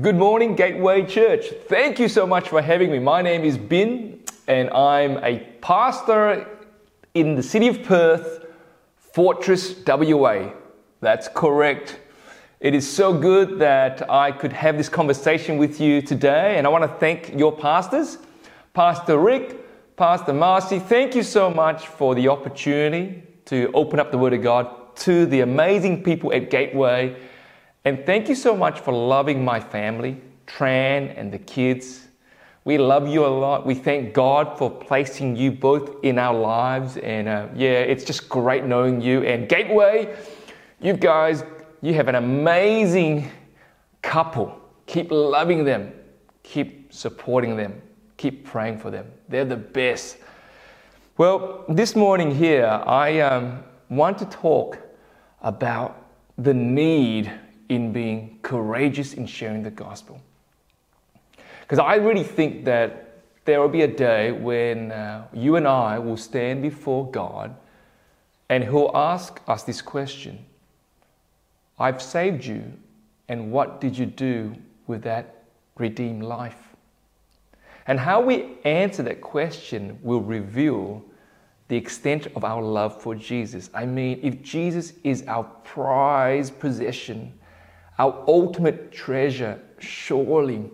Good morning, Gateway Church. Thank you so much for having me. My name is Bin, and I'm a pastor in the city of Perth, Fortress WA. That's correct. It is so good that I could have this conversation with you today, and I want to thank your pastors, Pastor Rick, Pastor Marcy. Thank you so much for the opportunity to open up the Word of God to the amazing people at Gateway and thank you so much for loving my family, Tran and the kids. We love you a lot. We thank God for placing you both in our lives. And uh, yeah, it's just great knowing you. And Gateway, you guys, you have an amazing couple. Keep loving them, keep supporting them, keep praying for them. They're the best. Well, this morning here, I um, want to talk about the need in being courageous in sharing the gospel. Because I really think that there will be a day when uh, you and I will stand before God and He'll ask us this question I've saved you, and what did you do with that redeemed life? And how we answer that question will reveal the extent of our love for Jesus. I mean, if Jesus is our prized possession, our ultimate treasure, surely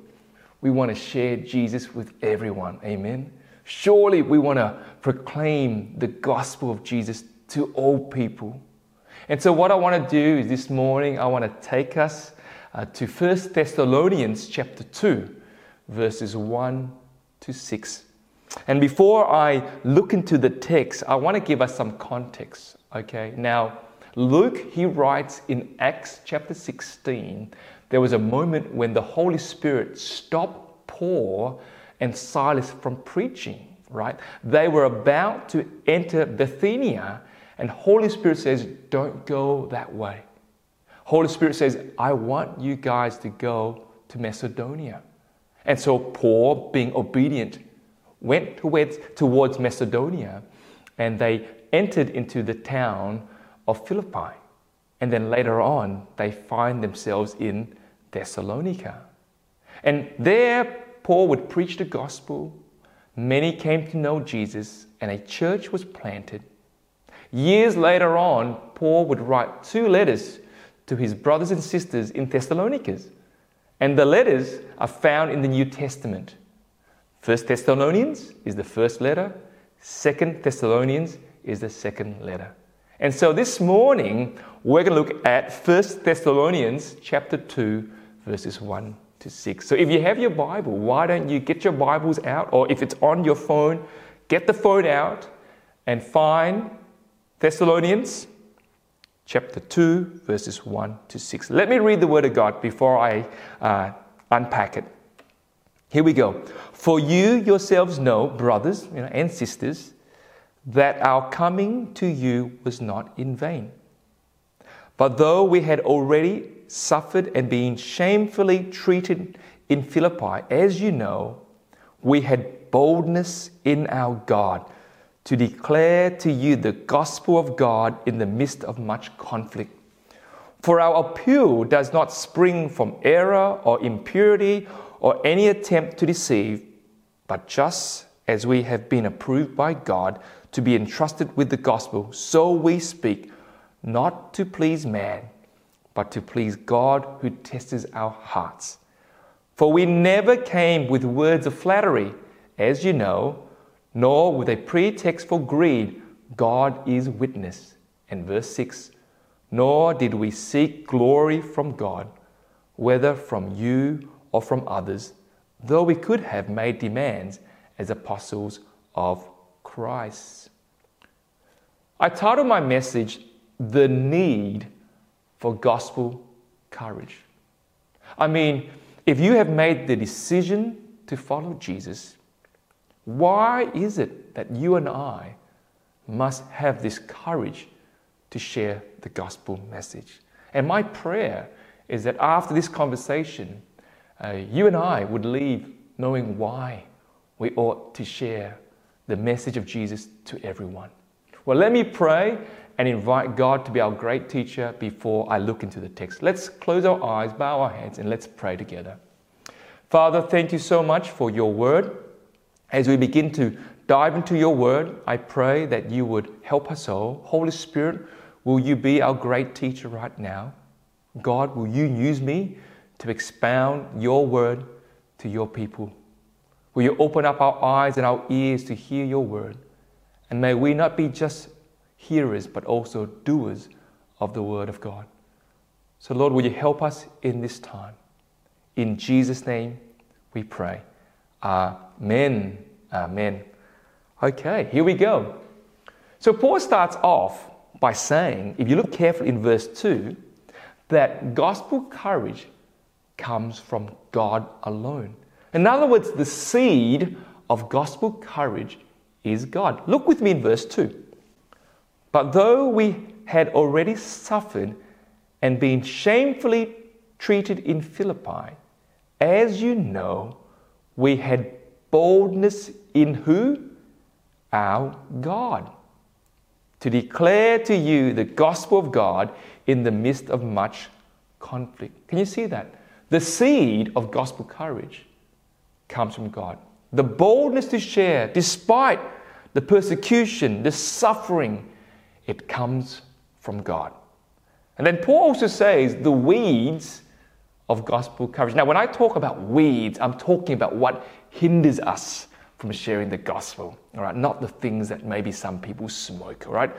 we want to share Jesus with everyone. Amen. Surely we want to proclaim the gospel of Jesus to all people. And so, what I want to do is this morning, I want to take us uh, to 1 Thessalonians chapter 2, verses 1 to 6. And before I look into the text, I want to give us some context. Okay, now Luke, he writes in Acts chapter 16, there was a moment when the Holy Spirit stopped Paul and Silas from preaching, right? They were about to enter Bithynia, and Holy Spirit says, Don't go that way. Holy Spirit says, I want you guys to go to Macedonia. And so Paul, being obedient, went towards Macedonia and they entered into the town of Philippi. And then later on, they find themselves in Thessalonica. And there, Paul would preach the gospel. Many came to know Jesus, and a church was planted. Years later on, Paul would write two letters to his brothers and sisters in Thessalonica. And the letters are found in the New Testament. First Thessalonians is the first letter, Second Thessalonians is the second letter. And so this morning, we're going to look at 1 Thessalonians chapter 2, verses 1 to 6. So if you have your Bible, why don't you get your Bibles out? Or if it's on your phone, get the phone out and find Thessalonians chapter 2, verses 1 to 6. Let me read the Word of God before I uh, unpack it. Here we go. For you yourselves know, brothers you know, and sisters, that our coming to you was not in vain. But though we had already suffered and been shamefully treated in Philippi, as you know, we had boldness in our God to declare to you the gospel of God in the midst of much conflict. For our appeal does not spring from error or impurity or any attempt to deceive, but just as we have been approved by God to be entrusted with the gospel, so we speak, not to please man, but to please God who tests our hearts. For we never came with words of flattery, as you know, nor with a pretext for greed. God is witness. And verse 6 Nor did we seek glory from God, whether from you or from others, though we could have made demands as apostles of Christ. I titled my message, The Need for Gospel Courage. I mean, if you have made the decision to follow Jesus, why is it that you and I must have this courage to share the gospel message? And my prayer is that after this conversation, uh, you and I would leave knowing why we ought to share the message of Jesus to everyone. Well, let me pray and invite God to be our great teacher before I look into the text. Let's close our eyes, bow our heads, and let's pray together. Father, thank you so much for your word. As we begin to dive into your word, I pray that you would help us all. Holy Spirit, will you be our great teacher right now? God, will you use me to expound your word to your people? Will you open up our eyes and our ears to hear your word? And may we not be just hearers, but also doers of the word of God. So, Lord, will you help us in this time? In Jesus' name we pray. Amen. Amen. Okay, here we go. So, Paul starts off by saying, if you look carefully in verse 2, that gospel courage comes from God alone. In other words, the seed of gospel courage is God. Look with me in verse 2. But though we had already suffered and been shamefully treated in Philippi, as you know, we had boldness in who? Our God. To declare to you the gospel of God in the midst of much conflict. Can you see that? The seed of gospel courage comes from God. The boldness to share, despite the persecution, the suffering, it comes from God. And then Paul also says the weeds of gospel courage. Now, when I talk about weeds, I'm talking about what hinders us from sharing the gospel, all right? Not the things that maybe some people smoke, all right?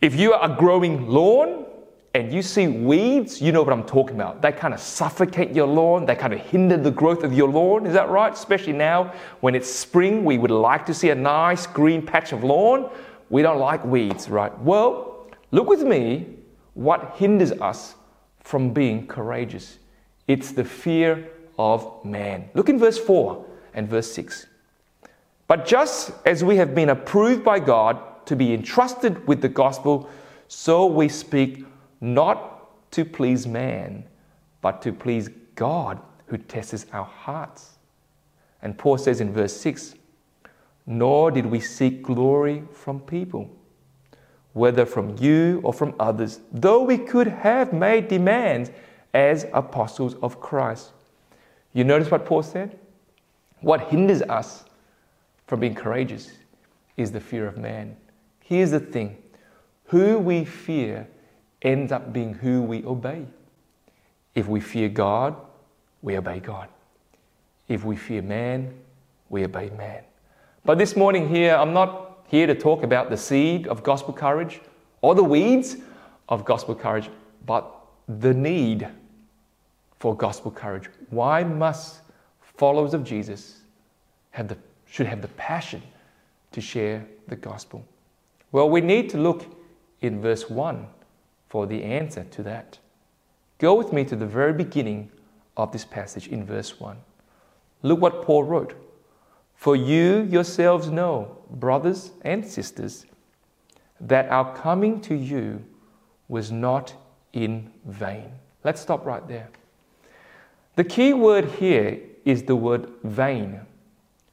If you are a growing lawn, and you see weeds, you know what I'm talking about. They kind of suffocate your lawn, they kind of hinder the growth of your lawn. Is that right? Especially now when it's spring, we would like to see a nice green patch of lawn. We don't like weeds, right? Well, look with me what hinders us from being courageous. It's the fear of man. Look in verse 4 and verse 6. But just as we have been approved by God to be entrusted with the gospel, so we speak not to please man, but to please God who tests our hearts. And Paul says in verse 6 Nor did we seek glory from people, whether from you or from others, though we could have made demands as apostles of Christ. You notice what Paul said? What hinders us from being courageous is the fear of man. Here's the thing who we fear ends up being who we obey. If we fear God, we obey God. If we fear man, we obey man. But this morning here, I'm not here to talk about the seed of gospel courage or the weeds of gospel courage, but the need for gospel courage. Why must followers of Jesus have the, should have the passion to share the gospel? Well, we need to look in verse 1 for the answer to that. Go with me to the very beginning of this passage in verse 1. Look what Paul wrote. For you yourselves know, brothers and sisters, that our coming to you was not in vain. Let's stop right there. The key word here is the word vain.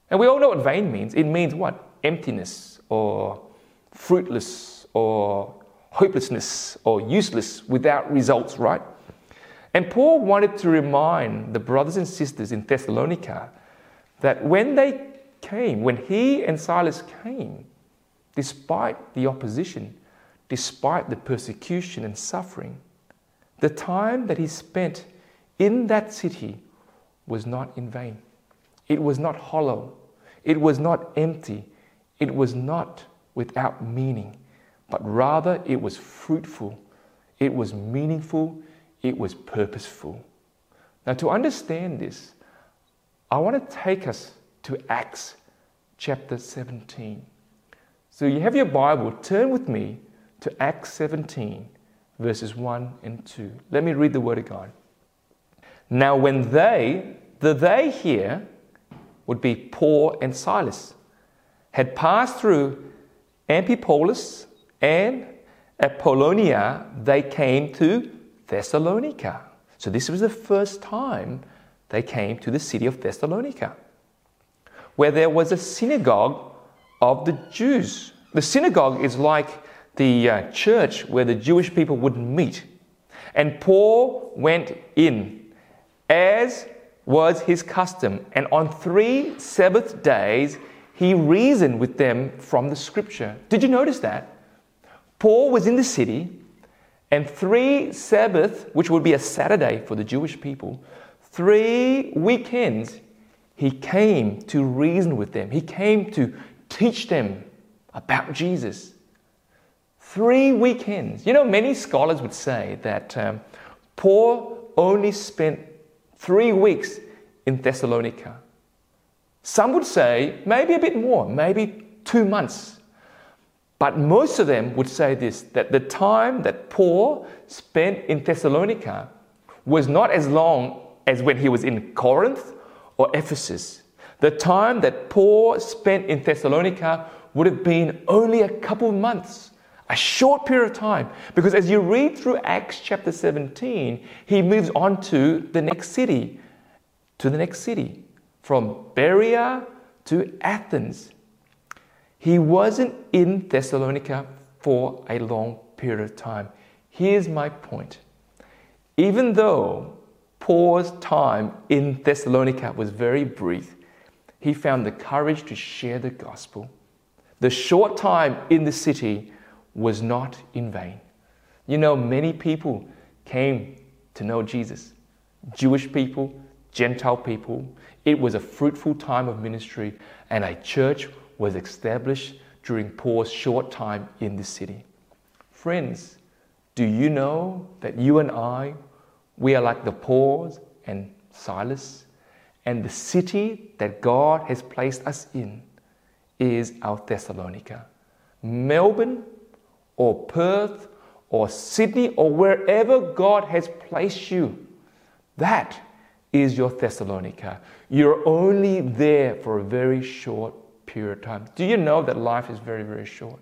And we all know what vain means. It means what? Emptiness or fruitless or hopelessness or useless without results, right? And Paul wanted to remind the brothers and sisters in Thessalonica that when they came, when he and Silas came, despite the opposition, despite the persecution and suffering, the time that he spent in that city was not in vain. It was not hollow. It was not empty. It was not without meaning but rather it was fruitful, it was meaningful, it was purposeful. Now, to understand this, I want to take us to Acts chapter 17. So, you have your Bible, turn with me to Acts 17, verses 1 and 2. Let me read the Word of God. Now, when they, the they here would be Paul and Silas, had passed through Amphipolis and Apollonia, they came to Thessalonica. So this was the first time they came to the city of Thessalonica, where there was a synagogue of the Jews. The synagogue is like the uh, church where the Jewish people would meet. And Paul went in as was his custom, and on three Sabbath days he reasoned with them from the scripture. Did you notice that? Paul was in the city, and three Sabbath, which would be a Saturday for the Jewish people, three weekends, he came to reason with them. He came to teach them about Jesus. Three weekends. You know, many scholars would say that um, Paul only spent three weeks in Thessalonica. Some would say maybe a bit more, maybe two months. But most of them would say this that the time that Paul spent in Thessalonica was not as long as when he was in Corinth or Ephesus. The time that Paul spent in Thessalonica would have been only a couple of months, a short period of time. Because as you read through Acts chapter 17, he moves on to the next city, to the next city, from Berea to Athens. He wasn't in Thessalonica for a long period of time. Here's my point. Even though Paul's time in Thessalonica was very brief, he found the courage to share the gospel. The short time in the city was not in vain. You know, many people came to know Jesus Jewish people, Gentile people. It was a fruitful time of ministry, and a church was established during Paul's short time in the city. Friends, do you know that you and I, we are like the Pauls and Silas? And the city that God has placed us in is our Thessalonica. Melbourne or Perth or Sydney or wherever God has placed you, that is your Thessalonica. You're only there for a very short period of time. Do you know that life is very, very short?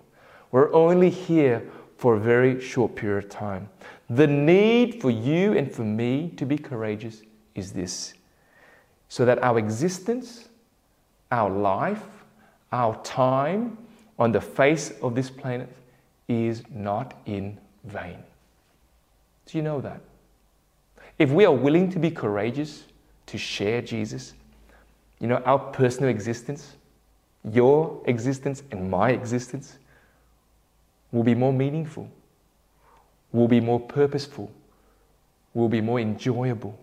We're only here for a very short period of time. The need for you and for me to be courageous is this so that our existence, our life, our time on the face of this planet is not in vain. Do you know that? If we are willing to be courageous to share Jesus, you know, our personal existence, your existence and my existence will be more meaningful, will be more purposeful, will be more enjoyable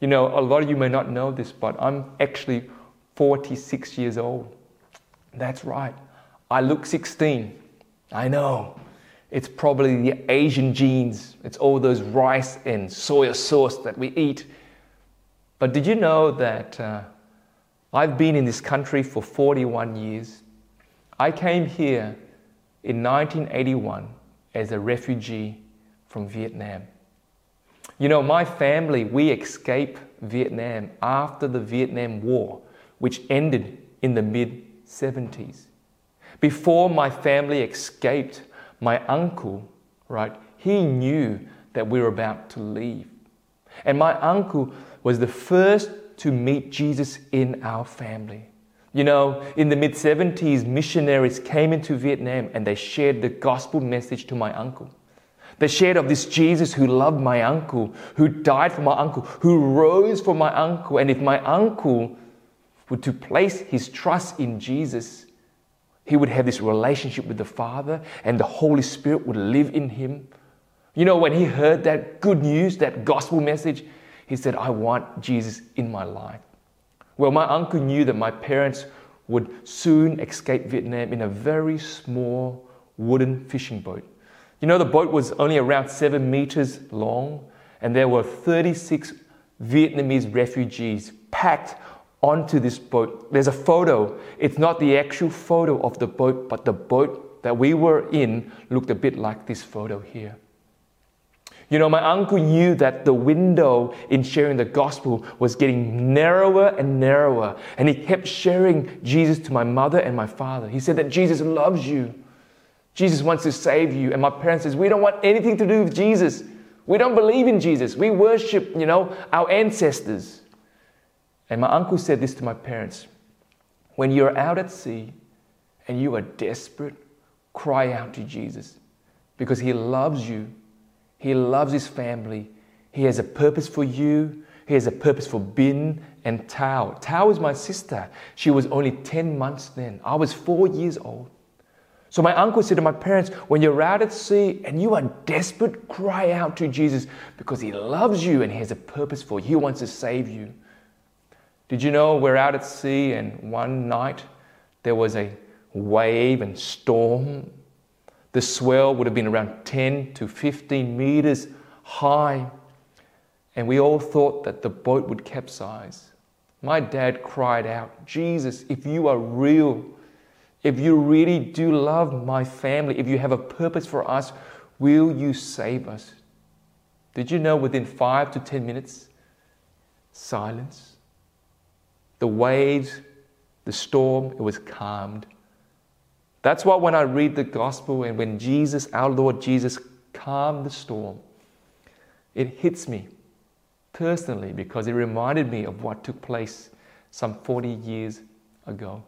you know, a lot of you may not know this, but I'm actually 46 years old. That's right. I look 16. I know. It's probably the Asian genes. It's all those rice and soya sauce that we eat. But did you know that uh, I've been in this country for 41 years? I came here in 1981 as a refugee from Vietnam. You know, my family, we escaped Vietnam after the Vietnam War, which ended in the mid 70s. Before my family escaped, my uncle, right, he knew that we were about to leave. And my uncle was the first to meet Jesus in our family. You know, in the mid 70s, missionaries came into Vietnam and they shared the gospel message to my uncle. They shared of this Jesus who loved my uncle, who died for my uncle, who rose for my uncle. And if my uncle were to place his trust in Jesus, he would have this relationship with the Father and the Holy Spirit would live in him. You know, when he heard that good news, that gospel message, he said, I want Jesus in my life. Well, my uncle knew that my parents would soon escape Vietnam in a very small wooden fishing boat. You know, the boat was only around seven meters long, and there were 36 Vietnamese refugees packed onto this boat. There's a photo. It's not the actual photo of the boat, but the boat that we were in looked a bit like this photo here. You know, my uncle knew that the window in sharing the gospel was getting narrower and narrower, and he kept sharing Jesus to my mother and my father. He said that Jesus loves you. Jesus wants to save you. And my parents says, we don't want anything to do with Jesus. We don't believe in Jesus. We worship, you know, our ancestors. And my uncle said this to my parents. When you're out at sea and you are desperate, cry out to Jesus because he loves you. He loves his family. He has a purpose for you. He has a purpose for Bin and Tao. Tao is my sister. She was only 10 months then. I was four years old. So my uncle said to my parents, When you're out at sea and you are desperate, cry out to Jesus because he loves you and he has a purpose for you. He wants to save you. Did you know we're out at sea and one night there was a wave and storm? The swell would have been around 10 to 15 meters high, and we all thought that the boat would capsize. My dad cried out, Jesus, if you are real, if you really do love my family, if you have a purpose for us, will you save us? Did you know within five to 10 minutes, silence? The waves, the storm, it was calmed. That's why when I read the gospel and when Jesus, our Lord Jesus, calmed the storm, it hits me personally because it reminded me of what took place some 40 years ago.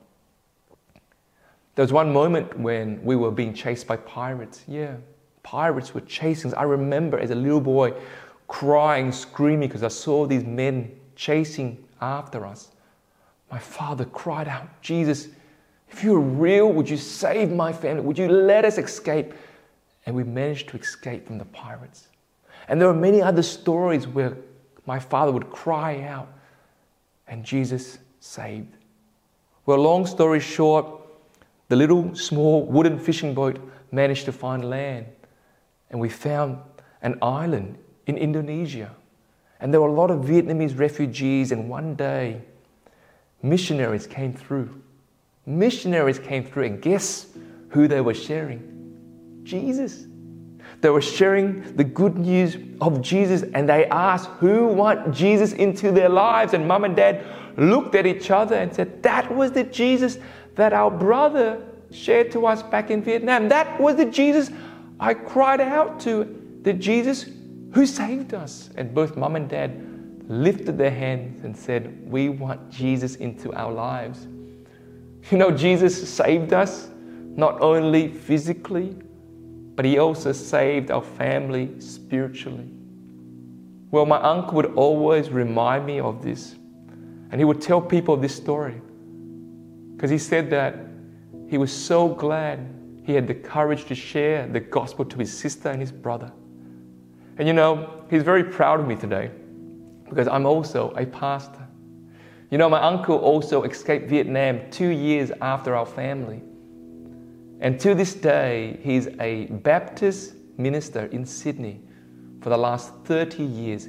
There was one moment when we were being chased by pirates. Yeah, pirates were chasing us. I remember as a little boy crying, screaming because I saw these men chasing after us. My father cried out, Jesus, if you're real, would you save my family? Would you let us escape? And we managed to escape from the pirates. And there are many other stories where my father would cry out and Jesus saved. Well, long story short, the little small wooden fishing boat managed to find land. And we found an island in Indonesia. And there were a lot of Vietnamese refugees, and one day missionaries came through. Missionaries came through, and guess who they were sharing? Jesus. They were sharing the good news of Jesus, and they asked who want Jesus into their lives. And mom and dad looked at each other and said, That was the Jesus that our brother shared to us back in Vietnam. That was the Jesus I cried out to, the Jesus who saved us. And both mom and dad lifted their hands and said, We want Jesus into our lives. You know, Jesus saved us not only physically, but He also saved our family spiritually. Well, my uncle would always remind me of this, and he would tell people this story because he said that he was so glad he had the courage to share the gospel to his sister and his brother. And you know, he's very proud of me today because I'm also a pastor. You know, my uncle also escaped Vietnam two years after our family. And to this day, he's a Baptist minister in Sydney. For the last 30 years,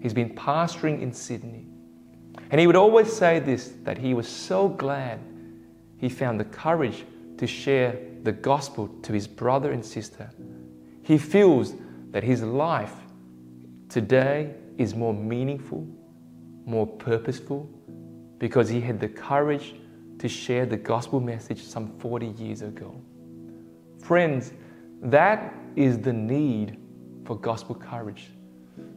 he's been pastoring in Sydney. And he would always say this that he was so glad he found the courage to share the gospel to his brother and sister. He feels that his life today is more meaningful, more purposeful, because he had the courage to share the gospel message some 40 years ago. Friends, that is the need for gospel courage,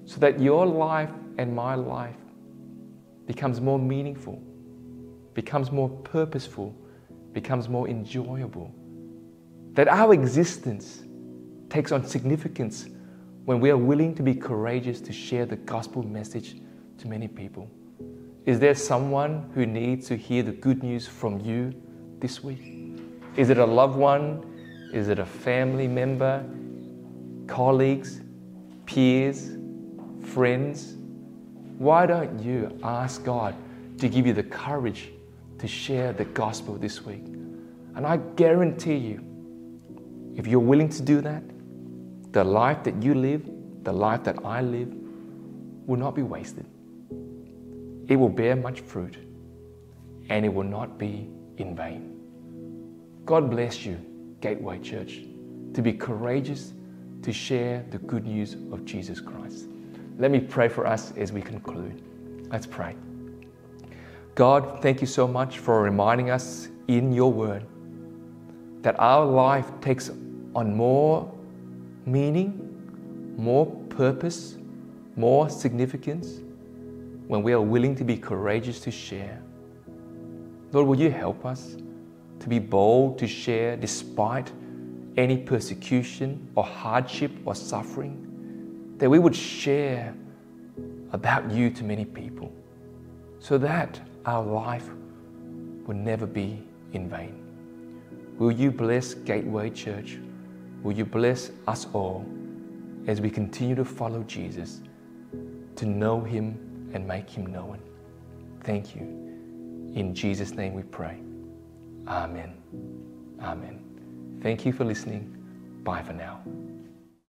so that your life and my life becomes more meaningful, becomes more purposeful becomes more enjoyable. That our existence takes on significance when we are willing to be courageous to share the gospel message to many people. Is there someone who needs to hear the good news from you this week? Is it a loved one? Is it a family member? Colleagues? Peers? Friends? Why don't you ask God to give you the courage to share the gospel this week. And I guarantee you, if you're willing to do that, the life that you live, the life that I live, will not be wasted. It will bear much fruit and it will not be in vain. God bless you, Gateway Church, to be courageous to share the good news of Jesus Christ. Let me pray for us as we conclude. Let's pray. God, thank you so much for reminding us in your word that our life takes on more meaning, more purpose, more significance when we are willing to be courageous to share. Lord, will you help us to be bold to share despite any persecution or hardship or suffering? That we would share about you to many people so that our life will never be in vain. Will you bless Gateway Church? Will you bless us all as we continue to follow Jesus, to know Him and make Him known? Thank you. In Jesus' name we pray. Amen. Amen. Thank you for listening. Bye for now.